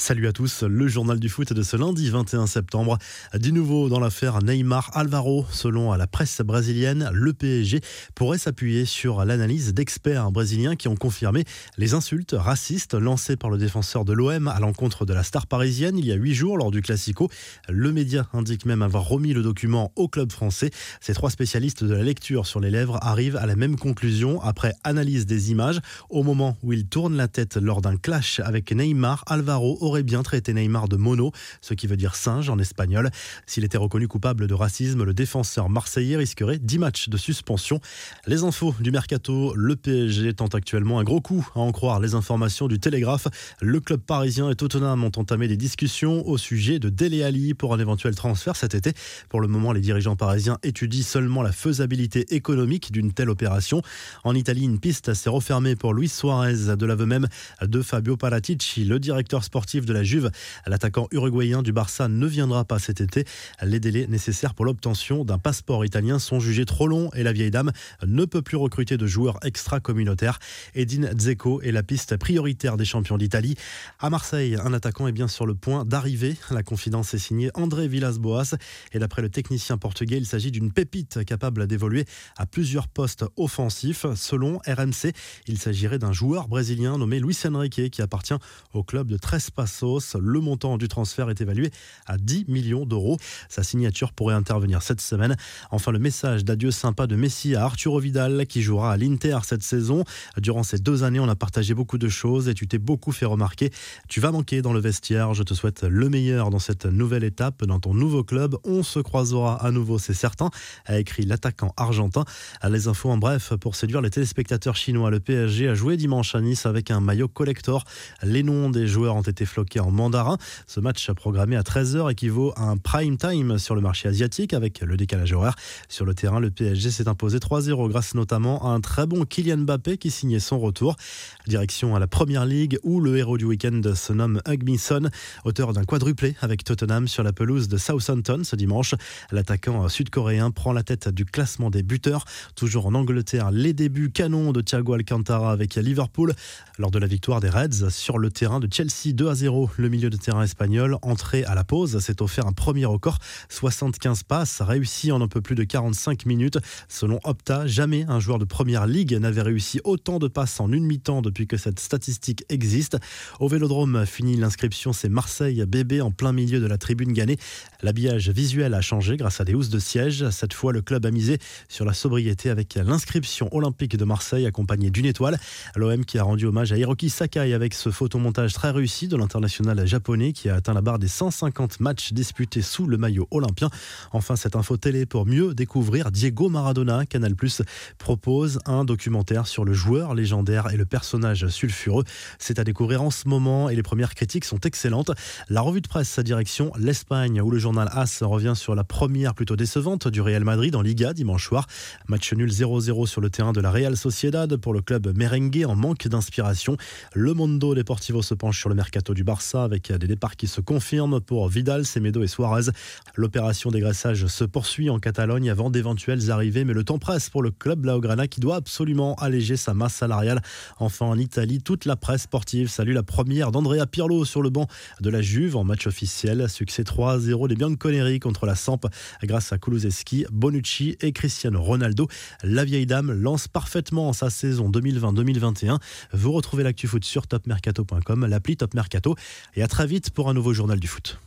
Salut à tous, le journal du foot de ce lundi 21 septembre. Du nouveau dans l'affaire Neymar Alvaro, selon la presse brésilienne, le PSG pourrait s'appuyer sur l'analyse d'experts brésiliens qui ont confirmé les insultes racistes lancées par le défenseur de l'OM à l'encontre de la star parisienne il y a huit jours lors du Classico. Le média indique même avoir remis le document au club français. Ces trois spécialistes de la lecture sur les lèvres arrivent à la même conclusion après analyse des images. Au moment où ils tournent la tête lors d'un clash avec Neymar, Alvaro aurait bien traité Neymar de mono, ce qui veut dire singe en espagnol. S'il était reconnu coupable de racisme, le défenseur marseillais risquerait 10 matchs de suspension. Les infos du mercato, le PSG tente actuellement un gros coup, à en croire les informations du Télégraphe. Le club parisien et Tottenham ont entamé des discussions au sujet de Dele Ali pour un éventuel transfert cet été. Pour le moment, les dirigeants parisiens étudient seulement la faisabilité économique d'une telle opération. En Italie, une piste s'est refermée pour Luis Suarez, de l'aveu même de Fabio Paratici, le directeur sportif de la Juve. L'attaquant uruguayen du Barça ne viendra pas cet été. Les délais nécessaires pour l'obtention d'un passeport italien sont jugés trop longs et la vieille dame ne peut plus recruter de joueurs extra-communautaires. Edin Dzeko est la piste prioritaire des champions d'Italie. À Marseille, un attaquant est bien sur le point d'arriver. La confidence est signée André Villas-Boas et d'après le technicien portugais, il s'agit d'une pépite capable d'évoluer à plusieurs postes offensifs. Selon RMC, il s'agirait d'un joueur brésilien nommé Luis Enrique qui appartient au club de Trespass le montant du transfert est évalué à 10 millions d'euros. Sa signature pourrait intervenir cette semaine. Enfin, le message d'adieu sympa de Messi à Arturo Vidal qui jouera à l'Inter cette saison. Durant ces deux années, on a partagé beaucoup de choses et tu t'es beaucoup fait remarquer. Tu vas manquer dans le vestiaire. Je te souhaite le meilleur dans cette nouvelle étape, dans ton nouveau club. On se croisera à nouveau, c'est certain, a écrit l'attaquant argentin. Les infos en bref, pour séduire les téléspectateurs chinois, le PSG a joué dimanche à Nice avec un maillot collector. Les noms des joueurs ont été en mandarin. Ce match programmé à 13h équivaut à un prime time sur le marché asiatique avec le décalage horaire. Sur le terrain, le PSG s'est imposé 3-0 grâce notamment à un très bon Kylian Mbappé qui signait son retour. Direction à la Première Ligue où le héros du week-end se nomme Hugminson, auteur d'un quadruplé avec Tottenham sur la pelouse de Southampton ce dimanche. L'attaquant sud-coréen prend la tête du classement des buteurs. Toujours en Angleterre, les débuts canons de Thiago Alcantara avec Liverpool lors de la victoire des Reds sur le terrain de Chelsea 2 à 0 le milieu de terrain espagnol, entré à la pause, s'est offert un premier record, 75 passes, réussi en un peu plus de 45 minutes. Selon Opta, jamais un joueur de première ligue n'avait réussi autant de passes en une mi-temps depuis que cette statistique existe. Au Vélodrome, fini l'inscription, c'est Marseille bébé en plein milieu de la tribune gagnée. L'habillage visuel a changé grâce à des housses de siège. Cette fois, le club a misé sur la sobriété avec l'inscription olympique de Marseille accompagnée d'une étoile. L'OM qui a rendu hommage à Hiroki Sakai avec ce photomontage très réussi de international japonais qui a atteint la barre des 150 matchs disputés sous le maillot olympien. Enfin, cette info télé pour mieux découvrir Diego Maradona. Canal Plus propose un documentaire sur le joueur légendaire et le personnage sulfureux. C'est à découvrir en ce moment et les premières critiques sont excellentes. La revue de presse, sa direction, l'Espagne, où le journal AS revient sur la première plutôt décevante du Real Madrid en Liga dimanche soir. Match nul 0-0 sur le terrain de la Real Sociedad pour le club merengue en manque d'inspiration. Le Mondo Deportivo se penche sur le mercato du Barça avec des départs qui se confirment pour Vidal, Semedo et Suarez. L'opération dégraissage se poursuit en Catalogne avant d'éventuelles arrivées, mais le temps presse pour le club Blaugrana qui doit absolument alléger sa masse salariale. Enfin en Italie, toute la presse sportive salue la première d'Andrea Pirlo sur le banc de la Juve en match officiel. Succès 3-0 des Bianconeri contre la Samp grâce à Kulusevski, Bonucci et Cristiano Ronaldo. La vieille dame lance parfaitement sa saison 2020-2021. Vous retrouvez l'actu foot sur topmercato.com, l'appli Top Mercato et à très vite pour un nouveau journal du foot.